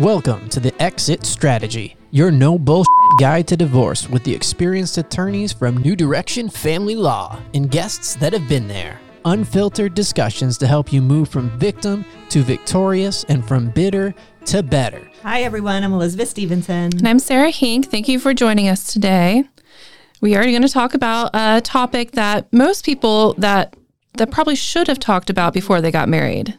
Welcome to the Exit Strategy, your no bullshit guide to divorce with the experienced attorneys from New Direction Family Law and guests that have been there. Unfiltered discussions to help you move from victim to victorious and from bitter to better. Hi, everyone. I'm Elizabeth Stevenson. And I'm Sarah Hink. Thank you for joining us today. We are going to talk about a topic that most people that that probably should have talked about before they got married.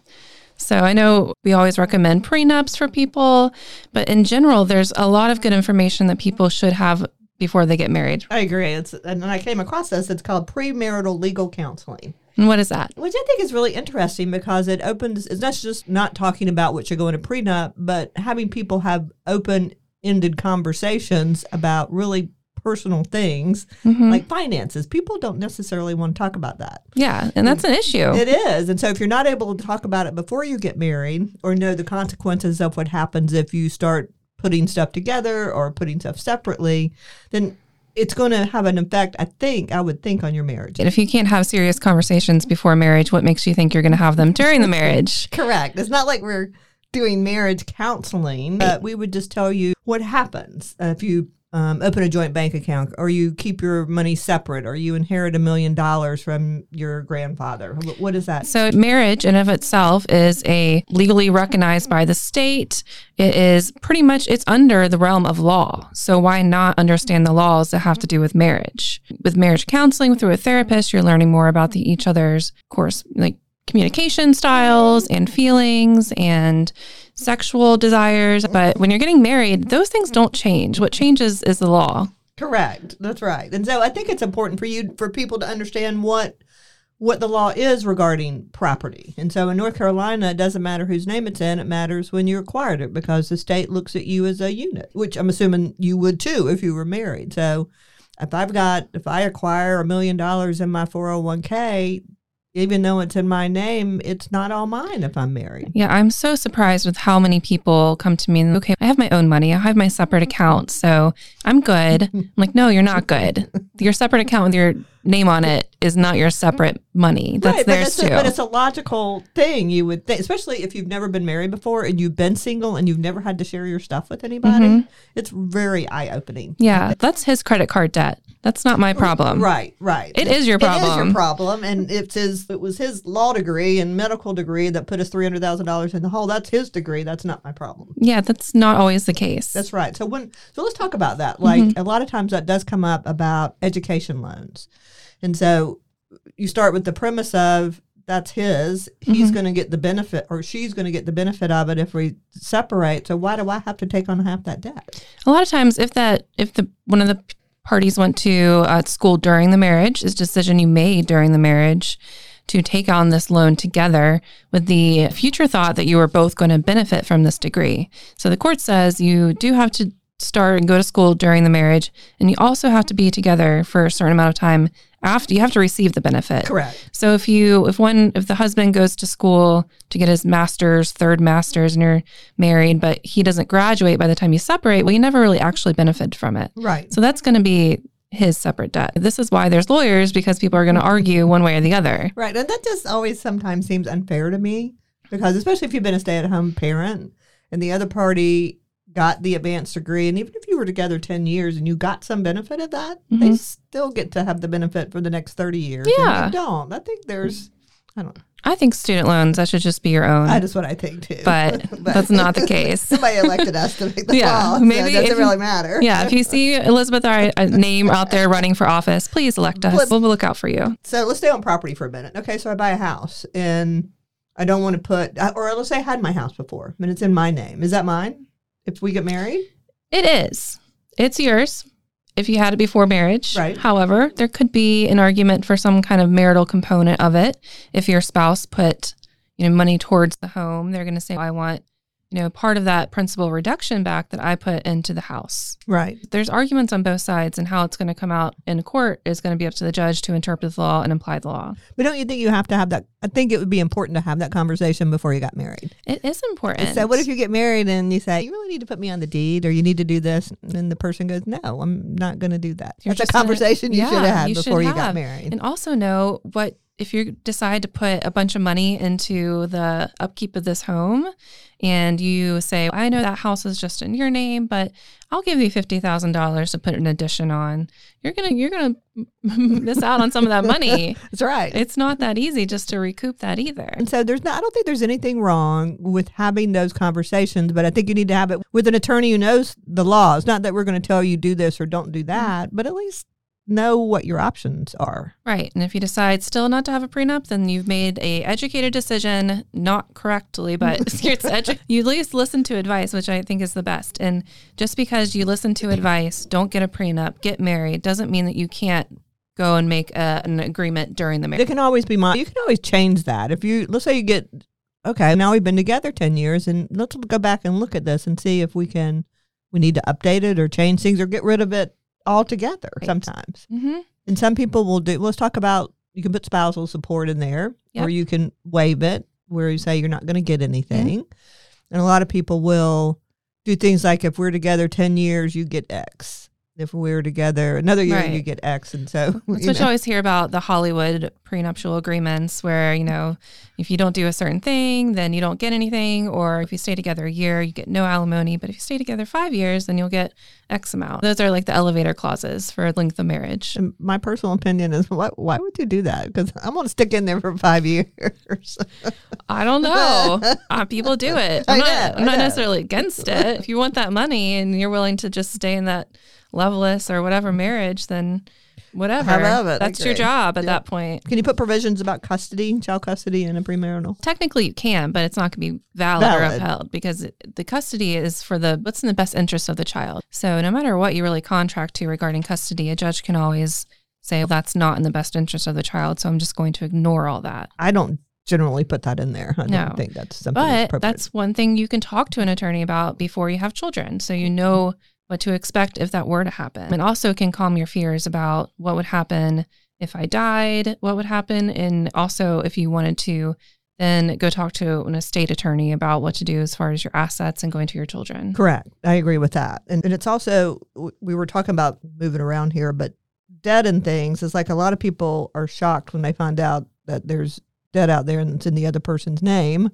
So I know we always recommend prenups for people, but in general, there's a lot of good information that people should have before they get married. I agree. It's and I came across this. It's called premarital legal counseling. And what is that? Which I think is really interesting because it opens it's not just not talking about what you're going to prenup, but having people have open ended conversations about really personal things Mm-hmm. like finances. People don't necessarily want to talk about that. Yeah, and that's an issue. It is. And so if you're not able to talk about it before you get married or know the consequences of what happens if you start putting stuff together or putting stuff separately, then it's going to have an effect, I think, I would think, on your marriage. And if you can't have serious conversations before marriage, what makes you think you're going to have them during the marriage? Correct. It's not like we're doing marriage counseling, but we would just tell you what happens uh, if you um, open a joint bank account or you keep your money separate or you inherit a million dollars from your grandfather. What is that? So marriage in of itself is a legally recognized by the state. It is pretty much it's under the realm of law. So why not understand the laws that have to do with marriage? With marriage counseling through a therapist, you're learning more about the each other's course like communication styles and feelings and sexual desires. But when you're getting married, those things don't change. What changes is the law. Correct. That's right. And so I think it's important for you for people to understand what what the law is regarding property. And so in North Carolina, it doesn't matter whose name it's in, it matters when you acquired it because the state looks at you as a unit, which I'm assuming you would too if you were married. So if I've got if I acquire a million dollars in my 401k, even though it's in my name, it's not all mine if I'm married. Yeah, I'm so surprised with how many people come to me and okay, I have my own money. I have my separate account, so I'm good. I'm like, no, you're not good. Your separate account with your name on it is not your separate money. That's right, theirs but it's, too. a, but it's a logical thing you would think, especially if you've never been married before and you've been single and you've never had to share your stuff with anybody. Mm-hmm. It's very eye opening. yeah, that's his credit card debt. That's not my problem. Right, right. It is your problem. It is your problem, and it's his. It was his law degree and medical degree that put us three hundred thousand dollars in the hole. That's his degree. That's not my problem. Yeah, that's not always the case. That's right. So when so let's talk about that. Like Mm-hmm. a lot of times that does come up about education loans. And so you start with the premise of that's his. He's Mm-hmm. going to get the benefit or she's going to get the benefit of it if we separate. So why do I have to take on half that debt? a lot of times if that if the one of the parties went to uh, school during the marriage is decision you made during the marriage to take on this loan together with the future thought that you were both going to benefit from this degree so the court says you do have to start and go to school during the marriage and you also have to be together for a certain amount of time after you have to receive the benefit Correct. so if you if one if the husband goes to school to get his master's, third master's, and you're married, but he doesn't graduate by the time you separate, well, you never really actually benefit from it. Right. So that's going to be his separate debt. This is why there's lawyers because people are going to argue one way or the other. Right. And that just always sometimes seems unfair to me because especially if you've been a stay at home parent and the other party got the advanced degree and even if you were together 10 years and you got some benefit of that, they mm-hmm. still get to have the benefit for the next 30 years. and Yeah. you don't. I think there's I don't know. I think student loans that should just be your own. That is what I think too. but that's not the case. Somebody elected us to make the Yeah, law. so maybe it doesn't if- really matter. yeah, if you see Elizabeth our a name out there running for office, please elect us. We'll look out for you. So let's stay on property for a minute. Okay, so I buy a house and I don't want to put, uh, or let's say I had my house before and it's in my name. Is that mine? If we get married? It is. It's yours if you had it before marriage. Right. However, there could be an argument for some kind of marital component of it. If your spouse put, you know, money towards the home, they're going to say, "I want, you know, part of that principal reduction back that I put into the house." Right. There's arguments on both sides, and how it's going to come out in court is going to be up to the judge to interpret the law and apply the law. But don't you think you have to have that? I think it would be important to have that conversation before you got married. It is important. So what if you get married and you say, you really need to put me on the deed or you need to do this? And the person goes, no, I'm not going to do that. You're That's a just gonna- conversation you Yeah, should have had you should before you got married. And also know what if you decide to put a bunch of money into the upkeep of this home and you say, I know that house is just in your name, but I'll give you fifty thousand dollars to put an addition on. You're gonna you're gonna miss out on some of that money. That's right. It's not that easy just to recoup that either. And so there's not, I don't think there's anything wrong with having those conversations, but I think you need to have it with an attorney who knows the laws. Not that we're going to tell you do this or don't do that, but at least know what your options are. Right. And if you decide still not to have a prenup, then you've made a educated decision, not correctly, but it's edu- you at least listen to advice, which I think is the best. And just because you listen to advice, don't get a prenup, get married, doesn't mean that you can't go and make a, an agreement during the marriage. It can always be mine. You can always change that. If you, let's say you get, okay, now we've been together 10 years and let's go back and look at this and see if we can, we need to update it or change things or get rid of it altogether Right. sometimes. hmm And some people will do, let's talk about, you can put spousal support in there Yep. or you can waive it where you say you're not going to get anything. Mm-hmm. And a lot of people will do things like if we're together 10 years, you get X. If we were together another year, you get X. And so, That's you what you always hear about the Hollywood prenuptial agreements, where, you know, if you don't do a certain thing, then you don't get anything. Or if you stay together a year, you get no alimony. But if you stay together five years, then you'll get X amount. Those are like the elevator clauses for length of marriage. and my personal opinion is why, why would you do that? Because I'm going to stick in there for five years. I don't know. uh, people do it. I'm not, I'm not necessarily against it. If you want that money and you're willing to just stay in that loveless or whatever mm-hmm. marriage, then whatever. I love it. That's your job at that point. Can you put provisions about custody, child custody, in a premarital? Technically, you can, but it's not going to be valid, or upheld because it- the custody is for the what's in the best interest of the child. So, no matter what you really contract to regarding custody, a judge can always say well, that's not in the best interest of the child. So, I'm just going to ignore all that. I don't generally put that in there. I No. don't think that's something But that's one thing you can talk to an attorney about before you have children. So you mm-hmm. know what to expect if that were to happen. And also can calm your fears about what would happen if I died, what would happen. And also, if you wanted to, then go talk to an estate attorney about what to do as far as your assets and going to your children. Correct. I agree with that. And, and it's also, we were talking about moving around here, but debt and things is like a lot of people are shocked when they find out that there's debt out there and it's in the other person's name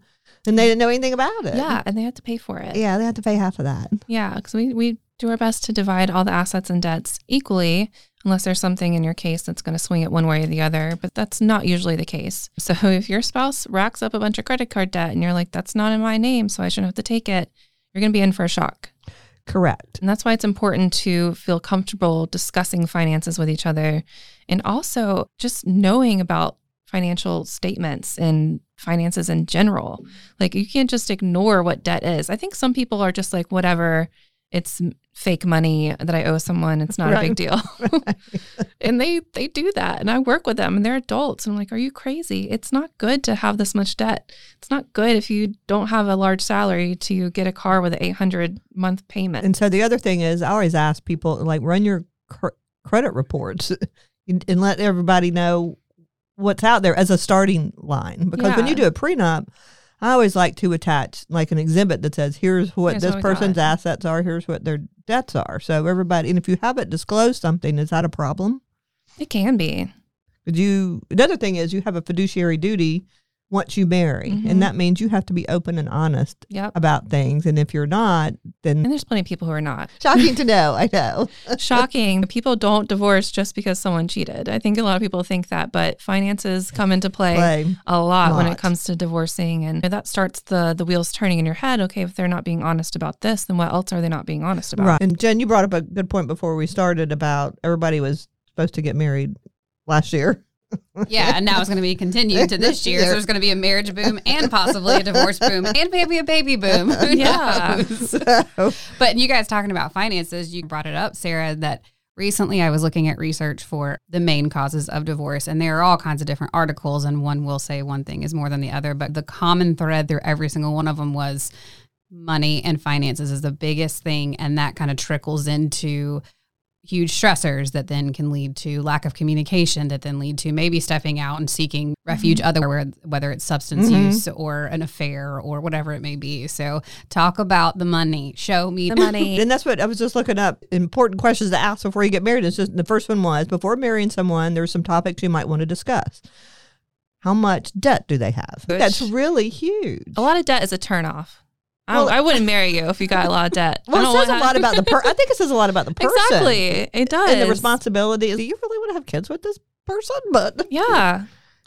and they didn't know anything about it. Yeah, and they have to pay for it. Yeah, they have to pay half of that. Yeah, because we, we do our best to divide all the assets and debts equally, unless there's something in your case that's going to swing it one way or the other. But that's not usually the case. So if your spouse racks up a bunch of credit card debt and you're like, that's not in my name, so I shouldn't have to take it, you're going to be in for a shock. Correct. And that's why it's important to feel comfortable discussing finances with each other and also just knowing about financial statements and finances in general. Like you can't just ignore what debt is. I think some people are just like, whatever, it's fake money that I owe someone. It's not a big deal. and they they do that. And I work with them and they're adults. And I'm like, are you crazy? It's not good to have this much debt. It's not good if you don't have a large salary to get a car with an 800 month payment. And so the other thing is, I always ask people like run your cr- credit reports and, and let everybody know what's out there as a starting line. Because when you do a prenup, I always like to attach like an exhibit that says, "Here's what Here's this what we got. person's assets are. Here's what their debts are." So everybody, and if you haven't disclosed something, is that a problem? It can be. You? Another thing is you have a fiduciary duty once you marry, Mhm. and that means you have to be open and honest Yep. about things. And if you're not, then And there's plenty of people who are not. shocking to know. I know. Shocking. People don't divorce just because someone cheated. I think a lot of people think that, but finances come into play Play. a lot when it comes to divorcing. And that starts the the wheels turning in your head. Okay, if they're not being honest about this, then what else are they not being honest about? Right. And Jen, you brought up a good point before we started about everybody was supposed to get married last year. Yeah, and now it's going to be continued to this year. So there's going to be a marriage boom and possibly a divorce boom and maybe a baby boom. Who Yeah. So, But you guys talking about finances, you brought it up, Sarah, that recently I was looking at research for the main causes of divorce, and there are all kinds of different articles, and one will say one thing is more than the other, but the common thread through every single one of them was money and finances is the biggest thing, and that kind of trickles into huge stressors that then can lead to lack of communication that then lead to maybe stepping out and seeking refuge otherwhere whether it's substance Mhm. use or an affair or whatever it may be so talk about the money show me The money. and that's what I was just looking up. Important questions to ask before you get married. It's just the first one was before marrying someone, there's some topics you might want to discuss. how much debt do they have? Which- That's really huge. A lot of debt is a turnoff. I, Well- I wouldn't marry you if you got a lot of debt. I Well, it says a lot about the per. I think it says a lot about the person. Exactly, it does. And the responsibility. Do you really want to have kids with this person? But Yeah,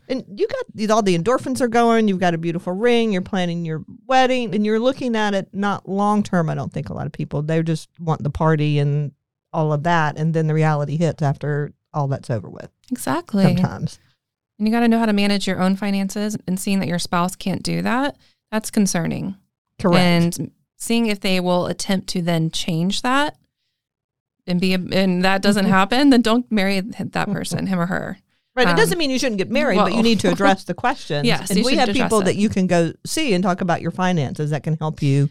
and you got all the endorphins are going. You've got a beautiful ring. You're planning your wedding, and you're looking at it not long term. I don't think a lot of people they just want the party and all of that, and then the reality hits after all that's over with. exactly. Sometimes, And you got to know how to manage your own finances and seeing that your spouse can't do that, that's concerning. Correct. And seeing if they will attempt to then change that and be, a, and that doesn't Mm-hmm. happen, then don't marry that person, him or her. Right. It Um, doesn't mean you shouldn't get married, but you need to address the questions. Yes, and we have people it. that you can go see and talk about your finances that can help you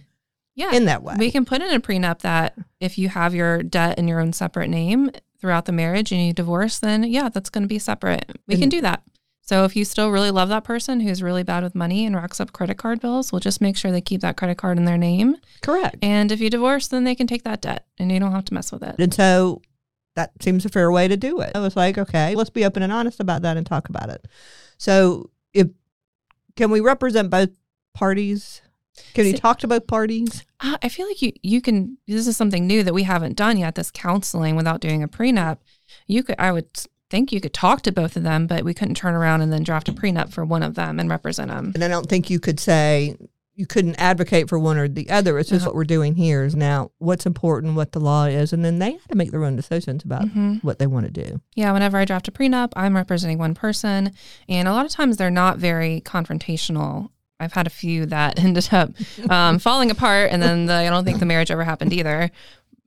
Yeah. in that way. We can put in a prenup that if you have your debt in your own separate name throughout the marriage and you divorce, then yeah, that's going to be separate. We can do that. So if you still really love that person who's really bad with money and racks up credit card bills, we'll just make sure they keep that credit card in their name. Correct. And if you divorce, then they can take that debt and you don't have to mess with it. And so that seems a fair way to do it. I was like, okay, let's be open and honest about that and talk about it. So if can we represent both parties? Can we talk to both parties? Uh, I feel like you you can. This is something new that we haven't done yet. This counseling without doing a prenup. You could. I would think you could talk to both of them, but we couldn't turn around and then draft a prenup for one of them and represent them. And I don't think you could say you couldn't advocate for one or the other. It's just Uh-huh. what we're doing here is now what's important, what the law is, and then they have to make their own decisions about hmm what they want to do. Yeah, whenever I draft a prenup, I'm representing one person, and a lot of times they're not very confrontational. I've had a few that ended up um, falling apart, and then the, I don't think the marriage ever happened either.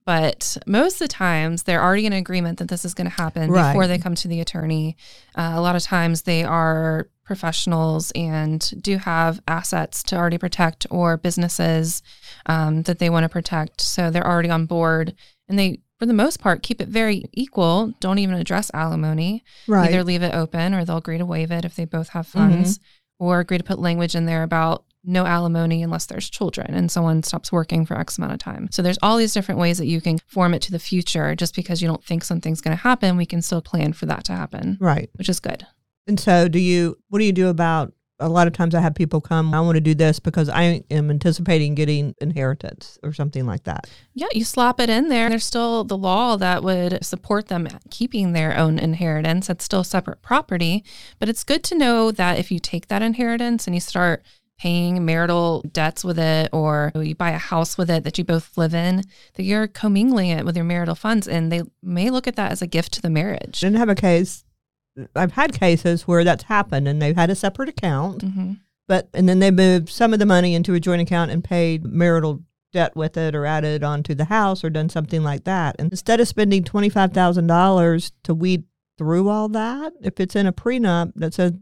But most of the times, they're already in agreement that this is going to happen Right. before they come to the attorney. Uh, a lot of times, they are professionals and do have assets to already protect or businesses um, that they want to protect. So they're already on board, and they, for the most part, keep it very equal. Don't even address alimony. Right. Either leave it open or they'll agree to waive it if they both have funds, or agree to put language in there about no alimony unless there's children and someone stops working for X amount of time. So there's all these different ways that you can form it to the future. Just because you don't think something's going to happen, we can still plan for that to happen, Right. which is good. And so, do you? What do you do about? A lot of times, I have people come. I want to do this because I am anticipating getting inheritance or something like that. Yeah, you slap it in there. There's still the law that would support them keeping their own inheritance. It's still separate property, but it's good to know that if you take that inheritance and you start paying marital debts with it or you buy a house with it that you both live in, that you're commingling it with your marital funds and they may look at that as a gift to the marriage. didn't have a case. I've had cases where that's happened, and they've had a separate account, hmm but and then they moved some of the money into a joint account and paid marital debt with it, or added onto the house, or done something like that. And instead of spending twenty five thousand dollars to weed through all that, if it's in a prenup that says,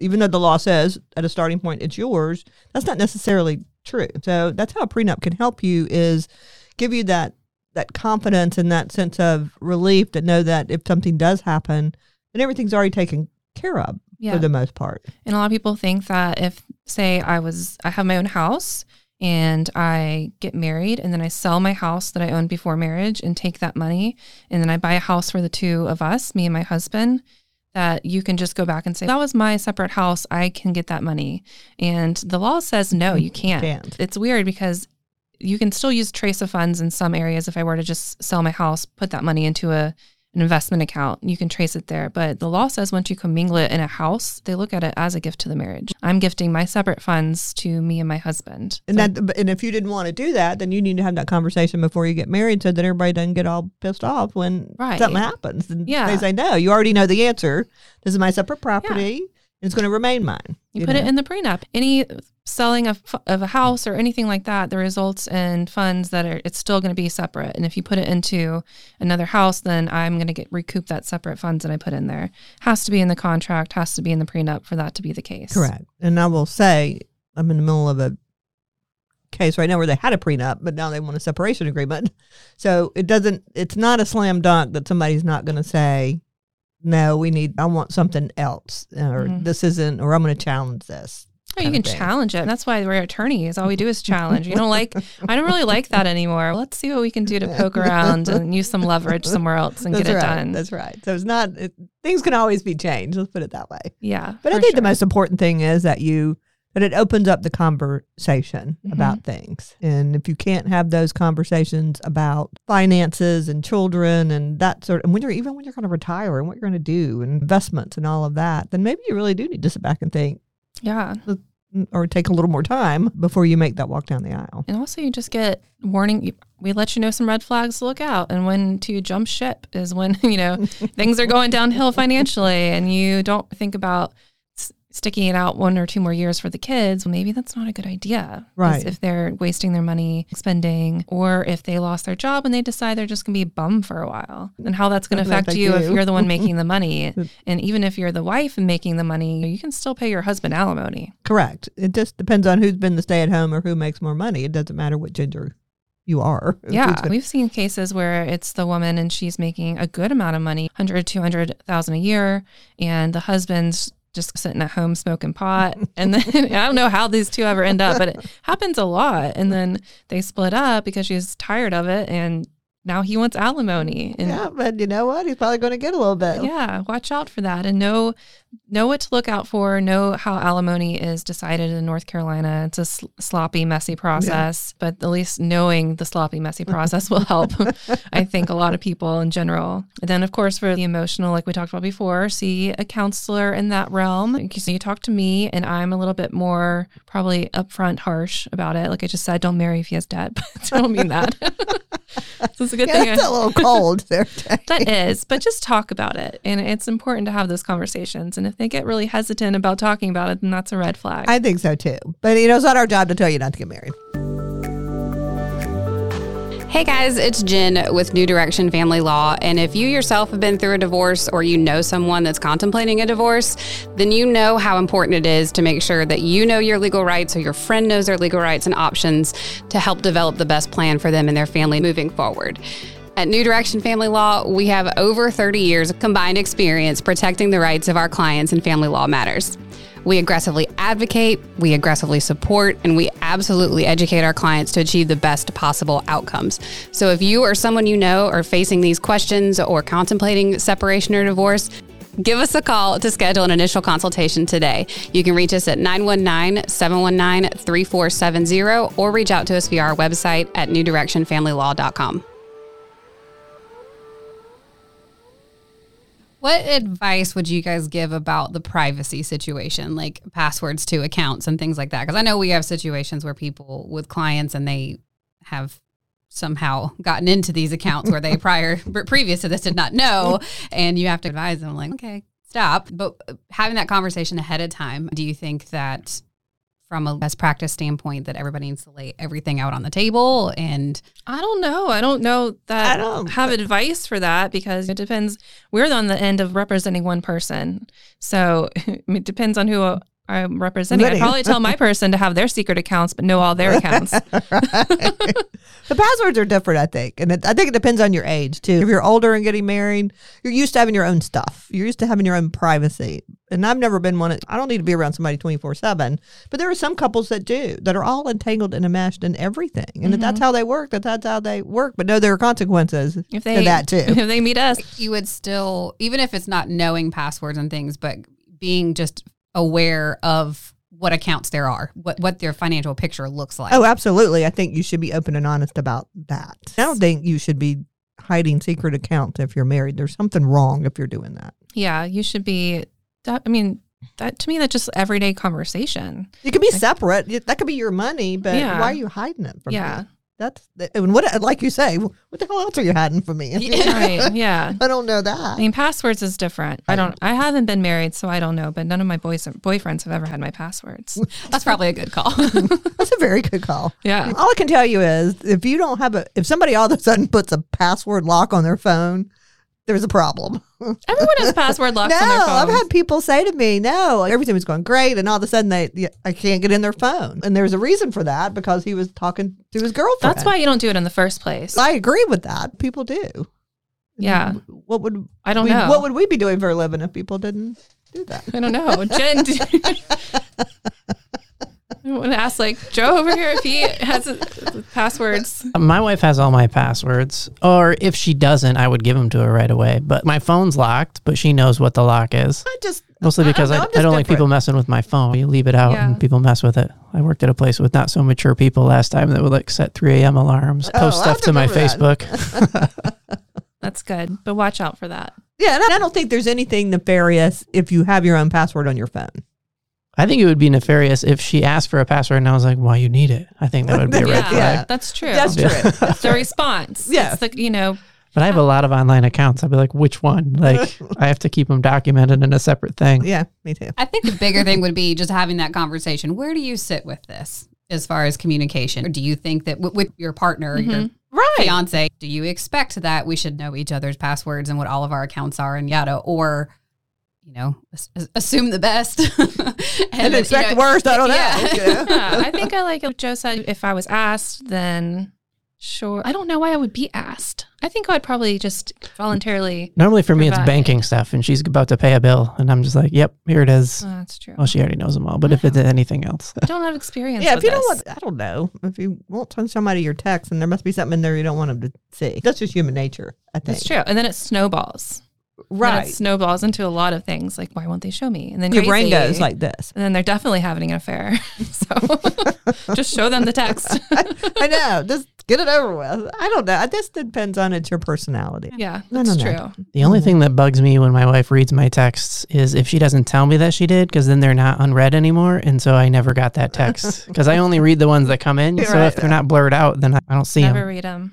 even though the law says at a starting point it's yours, that's not necessarily true. So that's how a prenup can help you is give you that that confidence and that sense of relief to know that if something does happen, then everything's already taken care of Yeah. for the most part. And a lot of people think that if, say, I was, I have my own house and I get married and then I sell my house that I owned before marriage and take that money and then I buy a house for the two of us, me and my husband, that you can just go back and say, that was my separate house. I can get that money. And the law says, no, mm, you can't. Can't. It's weird because you can still use trace of funds in some areas. If I were to just sell my house, put that money into a an investment account, you can trace it there. But the law says once you commingle it in a house, they look at it as a gift to the marriage. I'm gifting my separate funds to me and my husband. And So- that, and if you didn't want to do that, then you need to have that conversation before you get married, so that everybody doesn't get all pissed off when Right. something happens. And Yeah. they say, "No, you already know the answer. This is my separate property, and it's going to remain mine." You, put it in the prenup. Any selling of, of a house or anything like that, the results and funds that are, it's still going to be separate. And if you put it into another house, then I'm going to get recoup that separate funds that I put in there. Has to be in the contract, has to be in the prenup for that to be the case. Correct. And I will say, I'm in the middle of a case right now where they had a prenup, but now they want a separation agreement. So it doesn't. It's not a slam dunk that somebody's not going to say, "No, we need. I want something else," or Mhm. "This isn't," or "I'm going to challenge this." Oh, you can challenge it. That's why we're attorneys. All we do is challenge. You don't like, I don't really like that anymore. Let's see what we can do to poke around and use some leverage somewhere else and That's get it right. done. That's right. So it's not it, things can always be changed. Let's put it that way. yeah. But I think the most important thing is that you that it opens up the conversation Mhm. about things. And if you can't have those conversations about finances and children and that sort and when you're even when you're going to retire and what you're going to do and investments and all of that, then maybe you really do need to sit back and think Yeah. or take a little more time before you make that walk down the aisle. And also, you just get warning. We let you know some red flags to look out, and when to jump ship is when you know things are going downhill financially, and you don't think about sticking it out one or two more years for the kids. Well, maybe that's not a good idea. Right. If they're wasting their money spending, or if they lost their job and they decide they're just going to be a bum for a while, and how that's going to affect you if you're the one making the money, and even if you're the wife and making the money, you can still pay your husband alimony. Correct. It just depends on who's been the stay at home or who makes more money. It doesn't matter what gender you are. Yeah, we've seen cases where it's the woman and she's making a good amount of money, 100, 200,000 a year, and the husband's just sitting at home smoking pot. And then I don't know how these two ever end up, but it happens a lot. And then they split up because she's tired of it and now he wants alimony. And yeah, but you know what? He's probably going to get a little bit. yeah, watch out for that and know know what to look out for. Know how alimony is decided in North Carolina. It's a sl- sloppy, messy process, but at least knowing the sloppy, messy process will help. I think a lot of people in general. And then, of course, for the emotional, like we talked about before, see a counselor in that realm. So you talk to me, and I'm a little bit more probably upfront, harsh about it. Like I just said, don't marry if he has debt. But I don't mean that. so it's a good Yeah, thing. It's I- a little cold there. That is, but just talk about it. And it's important to have those conversations. And if they get really hesitant about talking about it, then that's a red flag. I think so too. But you know, it's not our job to tell you not to get married. Hey guys, it's Jen with New Direction Family Law. And if you yourself have been through a divorce or you know someone that's contemplating a divorce, then you know how important it is to make sure that you know your legal rights or your friend knows their legal rights and options to help develop the best plan for them and their family moving forward. At New Direction Family Law, we have over 30 years of combined experience protecting the rights of our clients in family law matters. We aggressively advocate, we aggressively support, and we absolutely educate our clients to achieve the best possible outcomes. So if you or someone you know are facing these questions or contemplating separation or divorce, give us a call to schedule an initial consultation today. You can reach us at 919 719 3470 or reach out to us via our website at newdirectionfamilylaw.com. What advice would you guys give about the privacy situation, like passwords to accounts and things like that? Because I know we have situations where people with clients and they have somehow gotten into these accounts where they prior previous to this did not know, and you have to advise them like, okay, stop. But having that conversation ahead of time, do you think that? From a best practice standpoint, that everybody needs to lay everything out on the table and I don't know. I don't know that I don't- have advice for that because it depends. We're on the end of representing one person. So it depends on who I'm representing. I'd probably tell my person to have their secret accounts, but know all their accounts. the passwords are different, I think, and it, I think it depends on your age too. If you're older and getting married, you're used to having your own stuff. You're used to having your own privacy. And I've never been one. Of, I don't need to be around somebody twenty four seven. But there are some couples that do that are all entangled and enmeshed in everything, and if that's mm-hmm. how they work. That that's how they work. But no, there are consequences If to that too. if they meet us, you would still even if it's not knowing passwords and things but being just aware of what accounts there are what what their financial picture looks like Oh, absolutely. I think you should be open and honest about that. I don't think you should be hiding secret accounts if you're married. There's something wrong if you're doing that. yeah, you should be. I mean, that to me, that's just everyday conversation. It could be separate. That could be your money, but Yeah. why are you hiding it from Yeah. me? That's and what like you say. What the hell else are you hiding from me? right. Yeah. I don't know that. I mean, passwords is different. I don't. I haven't been married, so I don't know. But none of my boys boyfriends have ever had my passwords. that's probably a good call That's a very good call. Yeah. All I can tell you is if you don't have a if somebody all of a sudden puts a password lock on their phone, there's a problem. Everyone has password locks no, on their phone. I've had people say to me, "No, everything was going great," and all of a sudden they, I can't get in their phone, and there's a reason for that because he was talking to his girlfriend. That's why you don't do it in the first place. I agree with that. People do. Yeah. What would I don't we, know. What would we be doing for a living if people didn't do that? I don't know. Jen, I want to ask like Joe over here if he has uh, passwords. My wife has all my passwords, or if she doesn't, I would give them to her right away. But my phone's locked, but she knows what the lock is. I just Mostly I- I because I, I, I'm don't like people messing with my phone. You leave it out Yeah. and people mess with it. I worked at a place with not so mature people last time that would like set 3 a.m. alarms, Oh, post I stuff to my that. Facebook. That's good, but watch out for that. yeah, and I don't think there's anything nefarious if you have your own password on your phone. I think it would be nefarious if she asked for a password and I was like, why you need it? I think that would be a red Yeah, flag. Yeah. that's true. That's true. It's the response. Yeah. It's the, you know, But I have a lot of online accounts. I'd be like, which one? Like, I have to keep them documented in a separate thing. Yeah, me too. I think the bigger thing would be just having that conversation. Where do you sit with this as far as communication? Or do you think that w- with your partner, or your mm-hmm. Right. fiance, do you expect that we should know each other's passwords and what all of our accounts are and yada? Or, you know, as- as- assume the best And then, expect you the worst, I don't know, Yeah. know? yeah, I think I like what Joe said. If I was asked, then sure. I don't know why I would be asked. I think I'd probably just voluntarily. Normally for me, it's banking stuff, and she's about to pay a bill, and I'm just like, "Yep, here it is." Oh, that's true. Well, she already knows them all. But if it's anything else, I don't have experience. Yeah, if with you don't want, I don't know. If you won't send somebody your text, and there must be something in there you don't want them to see. That's just human nature, I think. That's true. And then it snowballs. Then Right. it snowballs into a lot of things. Like, why won't they show me? And then Your brain crazy. goes like this. And then they're definitely having an affair. so just show them the text. I know. Just get it over with. I don't know. This depends on it's your personality. yeah, that's no, no. true. the only thing that bugs me when my wife reads my texts is if she doesn't tell me that she did, because then they're not unread anymore, and so I never got that text because I only read the ones that come in. So Right. if they're not blurred out, then I I don't see Never them. Never read them.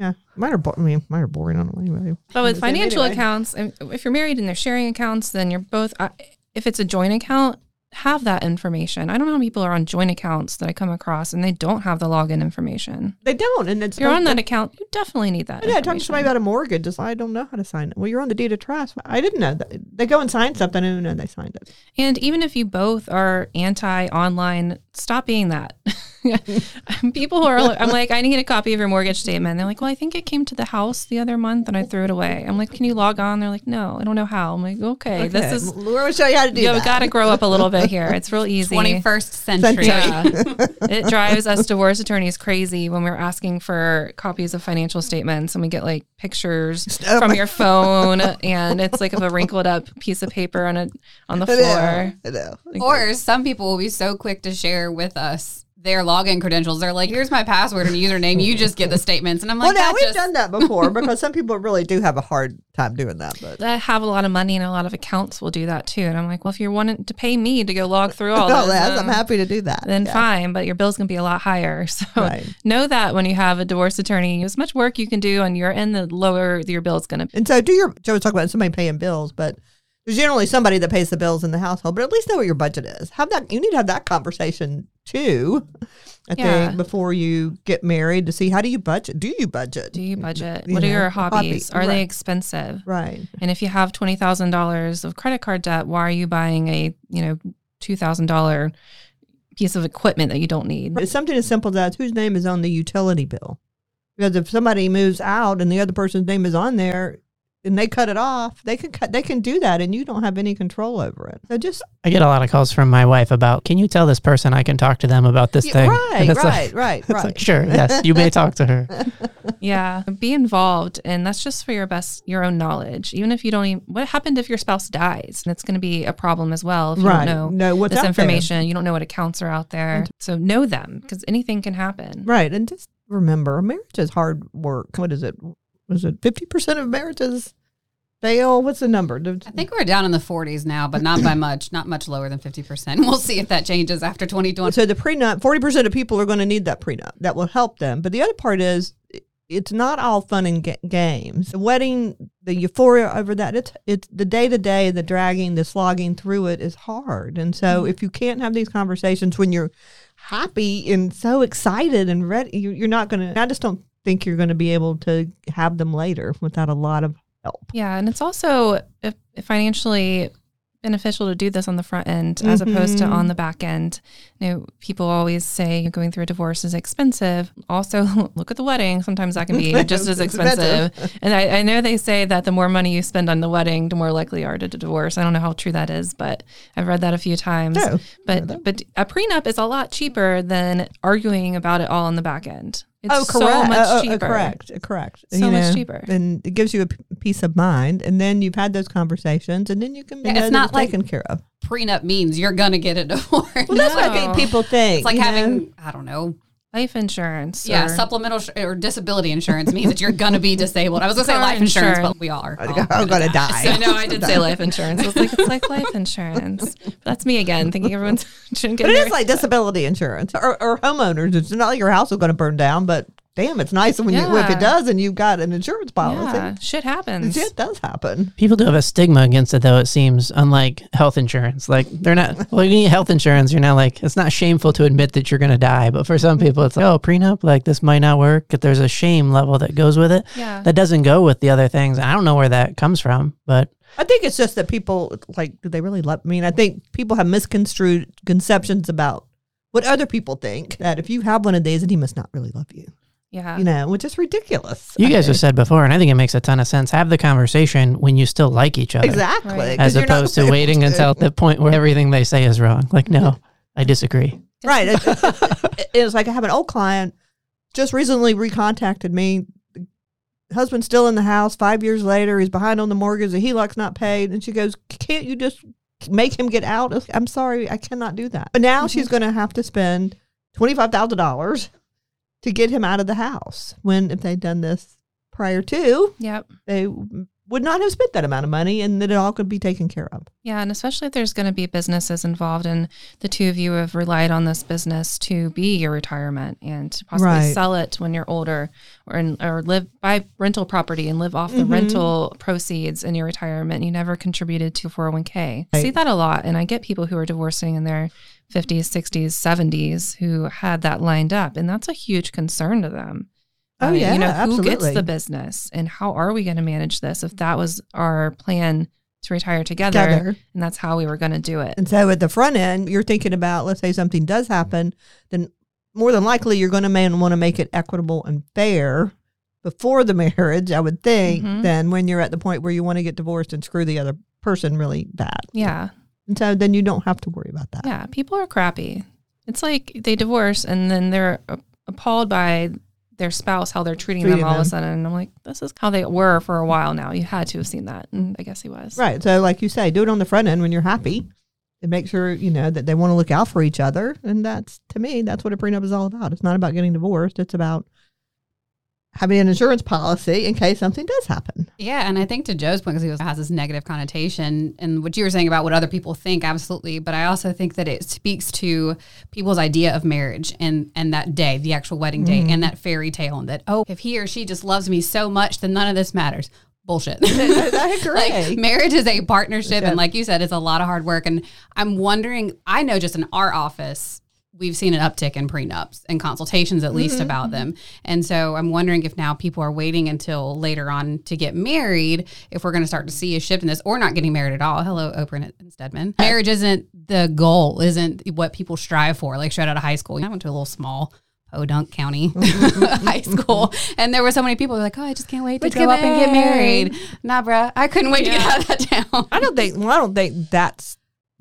Yeah. Mine are, bo- I mean, mine are boring. I don't know anyway. But with financial anyway. accounts, and if you're married and they're sharing accounts, then you're both. Uh, if it's a joint account, have that information. I don't know how many people are on joint accounts that I come across and they don't have the login information. They don't. And it's If you're on that that. account, you definitely need that. Yeah, talking to information. somebody about a mortgage. Just, I don't know how to sign it. Well, you're on the deed of trust. I didn't know that. They go and sign something. I didn't know they signed it. And even if you both are anti online, stop being that. People who are, I'm like, I need a copy of your mortgage statement. They're like, well, I think it came to the house the other month and I threw it away. I'm like, can you log on? They're like, no, I don't know how. I'm like, okay, this is, We're going to show you how to do you that. got to grow up a little bit here. It's real easy. 21st century. Yeah. it drives us divorce attorneys crazy when we're asking for copies of financial statements and we get like pictures Oh from my- your phone and it's like of a wrinkled up piece of paper on a on the I floor. know. I know. Or some people will be so quick to share with us their login credentials. They're like, here's my password and username. You just get the statements. And I'm like, Well, like, now we've just, done that before because some people really do have a hard time doing that. But that have a lot of money and a lot of accounts will do that too. And I'm like, well, if you're wanting to pay me to go log through all no, oh, this, that's, then, I'm happy to do that. then Yeah. fine, but your bill's gonna be a lot higher. So Right. know that when you have a divorce attorney, as much work you can do on your end, the lower your bill is gonna be. And so, do your Joe was talking about somebody paying bills, but there's generally somebody that pays the bills in the household. But at least know what your budget is. Have that. You need to have that conversation too. I Yeah. think before you get married to see how do you budget. Do you budget? Do you budget? You what are know, your hobby, hobbies? Are they expensive? right. And if you have twenty thousand dollars of credit card debt, why are you buying a you know two thousand dollar piece of equipment that you don't need? It's something as simple as whose name is on the utility bill. Because if somebody moves out and the other person's name is on there and they cut it off, they can cut they can do that and you don't have any control over it. So just I get a lot of calls from my wife about, can you tell this person I can talk to them about this Yeah, thing? right, it's right, like, right, it's right. like, sure, yes, you may talk to her. Yeah, be involved, and that's just for your best, your own knowledge. Even if you don't even, what happened if your spouse dies? And it's going to be a problem as well if you Right. don't know Know what's this out there. information. You don't know what accounts are out there, so know them because anything can happen. Right. And just remember, marriage is hard work. What is it? Was it 50% of marriages fail? What's the number? I think we're down in the 40s now, but not by much, not much lower than 50%. We'll see if that changes after 2020. So the prenup, 40% of people are going to need that prenup. That will help them. But the other part is it's not all fun and ga- games. The wedding, the euphoria over that, it's it's the day to day, the dragging, the slogging through it is hard. And so mm-hmm. if you can't have these conversations when you're happy and so excited and ready, you- you're not going to, I just don't think you're going to be able to have them later without a lot of help. Yeah, and it's also financially beneficial to do this on the front end as mm-hmm. opposed to on the back end. You know, people always say going through a divorce is expensive. Also, look at the wedding. Sometimes that can be just as expensive. expensive. And I, I know they say that the more money you spend on the wedding, the more likely you are to divorce. I don't know how true that is, but I've read that a few times. Oh, no. But but a prenup is a lot cheaper than arguing about it all on the back end. It's oh, so correct. much Uh, uh, cheaper. correct. Correct. So much cheaper. And it gives you a p- peace of mind. And then you've had those conversations, and then you can Yeah, know it's not it's like- taken care of. Prenup means you're gonna get a divorce. Well, that's what I think people think. it's like you know? having I don't know. Life insurance. Yeah, or- supplemental sh- or disability insurance means that you're gonna be disabled. I was gonna say life insurance, insurance. but we are. I'm gonna die. I know I did say life insurance. I was like, it's like life insurance. That's me again, thinking everyone shouldn't get But it married. is like disability insurance or, or homeowners. It's not like your house is going to burn down, but damn, it's nice when you if it does and you've got an insurance policy. yeah, shit happens. It does happen. People do have a stigma against it, though. It seems unlike health insurance. Like they're not. Well, you need health insurance. You're not like it's not shameful to admit that you're going to die. But for some people, it's like, oh, prenup. Like this might not work. If there's a shame level that goes with it, Yeah. that doesn't go with the other things. I don't know where that comes from, but I think it's just that people like do they really love? I mean, I think people have misconstrued conceptions about what other people think that if you have one of these, then he must not really love you. Yeah. You know, which is ridiculous. you I guys have said before, and I think it makes a ton of sense. Have the conversation when you still like each other, exactly Right. 'cause as opposed to able waiting until the point where everything they say is wrong. Like, no, I disagree. right. It, it- it's like I have an old client just recently recontacted me. The husband's still in the house. Five years later, he's behind on the mortgage. The HELOC's not paid, and she goes, "Can't you just make him get out?" I was- I'm sorry, I cannot do that. But now mm-hmm. she's going to have to spend twenty five thousand dollars to get him out of the house. When if they'd done this prior to, Yep. they would not have spent that amount of money, and that it all could be taken care of. Yeah, and especially if there's going to be businesses involved, and the two of you have relied on this business to be your retirement and to possibly Right. sell it when you're older, or in, or live buy rental property and live off the Mhm. rental proceeds in your retirement. You never contributed to 401k. I see that a lot, and I get people who are divorcing in their 50s, 60s, 70s who had that lined up, and that's a huge concern to them. Oh, Uh, yeah, you know who gets the business, and how are we going to manage this if that was our plan to retire together. Together. and that's how we were going to do it. And so at the front end, you're thinking about, let's say something does happen, then more than likely you're going to want to make it equitable and fair before the marriage, I would think, Mhm. than when you're at the point where you want to get divorced and screw the other person really bad. Yeah, And so then you don't have to worry about that. yeah. People are crappy. It's like they divorce and then they're appalled by their spouse how they're treating, Treating them all of a sudden. And I'm like, this is how they were for a while now. You had to have seen that, and I guess he was. Right. So, like you say, do it on the front end when you're happy and make sure, you know, that they want to look out for each other. And that's, to me, that's what a prenup is all about. It's not about getting divorced, it's about having an insurance policy in case something does happen. Yeah, and I think to Joe's point, because he has this negative connotation, and what you were saying about what other people think, absolutely. But I also think that it speaks to people's idea of marriage and and that day, the actual wedding day, mm-hmm. and that fairy tale, and that oh, if he or she just loves me so much, then none of this matters. Bullshit. I agree. like marriage is a partnership, Yeah. and like you said, it's a lot of hard work. And I'm wondering, I know just in our office. We've seen an uptick in prenups and consultations, at least mm-hmm, about mm-hmm. them. And so I'm wondering if now people are waiting until later on to get married, if we're going to start to see a shift in this, or not getting married at all. Hello, Oprah and Stedman. Marriage isn't the goal, isn't what people strive for. Like straight out of high school, I went to a little small Podunk County high school, and there were so many people were like, "Oh, I just can't wait to Let's go get up and get married." married." Nah, bruh, I couldn't wait to get out of that town. I don't think. Well, I don't think that's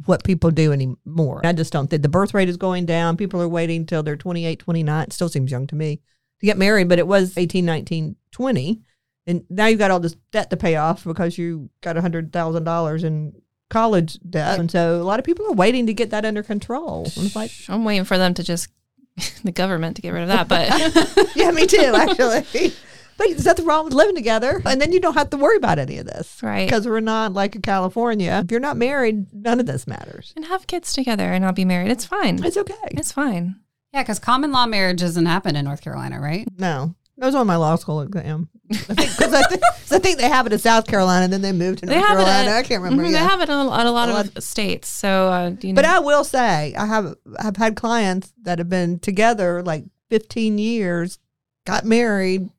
what people do anymore. I just don't think the birth rate is going down. People are waiting till they're 28, 29. It still seems young to me to get married, but it was 18, 19, 20. And now you've got all this debt to pay off because you got a hundred thousand dollars in college debt. And so a lot of people are waiting to get that under control. Like, I'm waiting for them to just the government to get rid of that, but yeah, me too, actually. But there's nothing wrong with living together. And then you don't have to worry about any of this. Right. Because we're not like in California. If you're not married, none of this matters. and have kids together and not be married. It's fine. It's okay. It's fine. Yeah, because common law marriage doesn't happen in North Carolina, right? No, that was on my law school exam. I think because I, think 'cause I think they have it in South Carolina, and then they moved to They North have it. Carolina. At, I can't remember. Mhm, yeah. They have it in a, at a lot A of states. So, uh, you know, But I will say, I have have had clients that have been together like 15 years, got married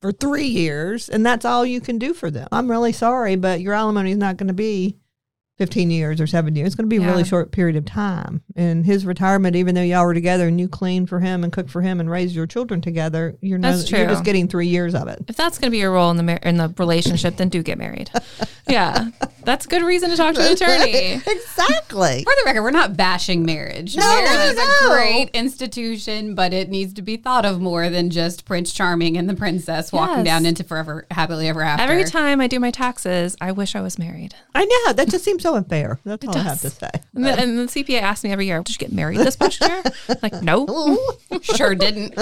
for three years, and that's all you can do for them. I'm really sorry, but your alimony is not going to be 15 years or seven years. It's going to be a really short period of time. And his retirement, even though y'all were together and you cleaned for him and cooked for him and raised your children together, you're, no, That's you're just getting three years of it. If that's going to be your role in the mar- in the relationship, then do get married. Yeah, that's a good reason to talk to an attorney. Exactly. For the record, we're not bashing marriage. No, marriage no, is a great institution, but it needs to be thought of more than just Prince Charming and the princess walking Yes. down into forever happily ever after. Every time I do my taxes, I wish I was married. I know. That just seems so unfair. That's all I have to say. And the, and the CPA asks me every year, "Did you get married this past year?" Like, no, sure didn't.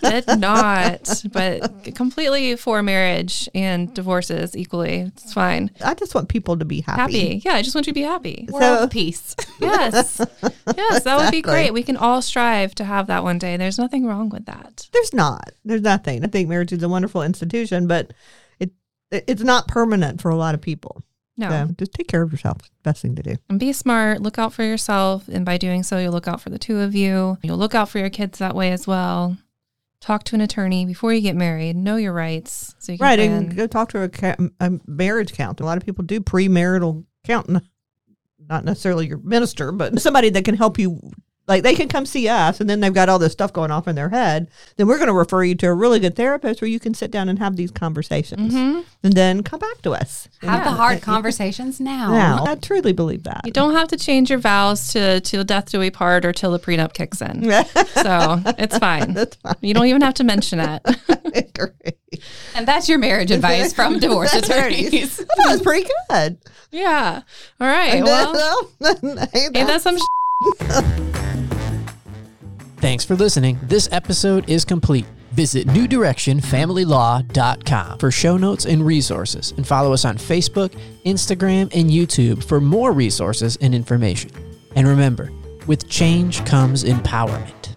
did not. But completely for marriage and divorces equally. It's fine. I just want people to be happy. Happy. Yeah, I just want you to be happy. World peace. Yes. Yes, that would be great. We can all strive to have that one day. There's nothing wrong with that. There's not. There's nothing. I think marriage is a wonderful institution, but it it's not permanent for a lot of people. No. So just take care of yourself. Best thing to do. And be smart. Look out for yourself. And by doing so, you'll look out for the two of you. You'll look out for your kids that way as well. Talk to an attorney before you get married. Know your rights. So you can Right, plan. and go talk to a, ca- a marriage counselor. A lot of people do premarital counting, not necessarily your minister, but somebody that can help you. Like they can come see us, and then they've got all this stuff going off in their head. Then we're going to refer you to a really good therapist where you can sit down and have these conversations, Mhm. and then come back to us. Have the hard conversations now. Now, I truly believe that. You don't have to change your vows to till death do we part or till the prenup kicks in. So it's fine. That's fine. You don't even have to mention it. And that's your marriage advice from divorce attorneys. I thought it was pretty good. yeah. All right. Well, hey, ain't that some? Sh- Thanks for listening. This episode is complete. Visit newdirectionfamilylaw.com for show notes and resources, and follow us on Facebook, Instagram, and YouTube for more resources and information. And remember, with change comes empowerment.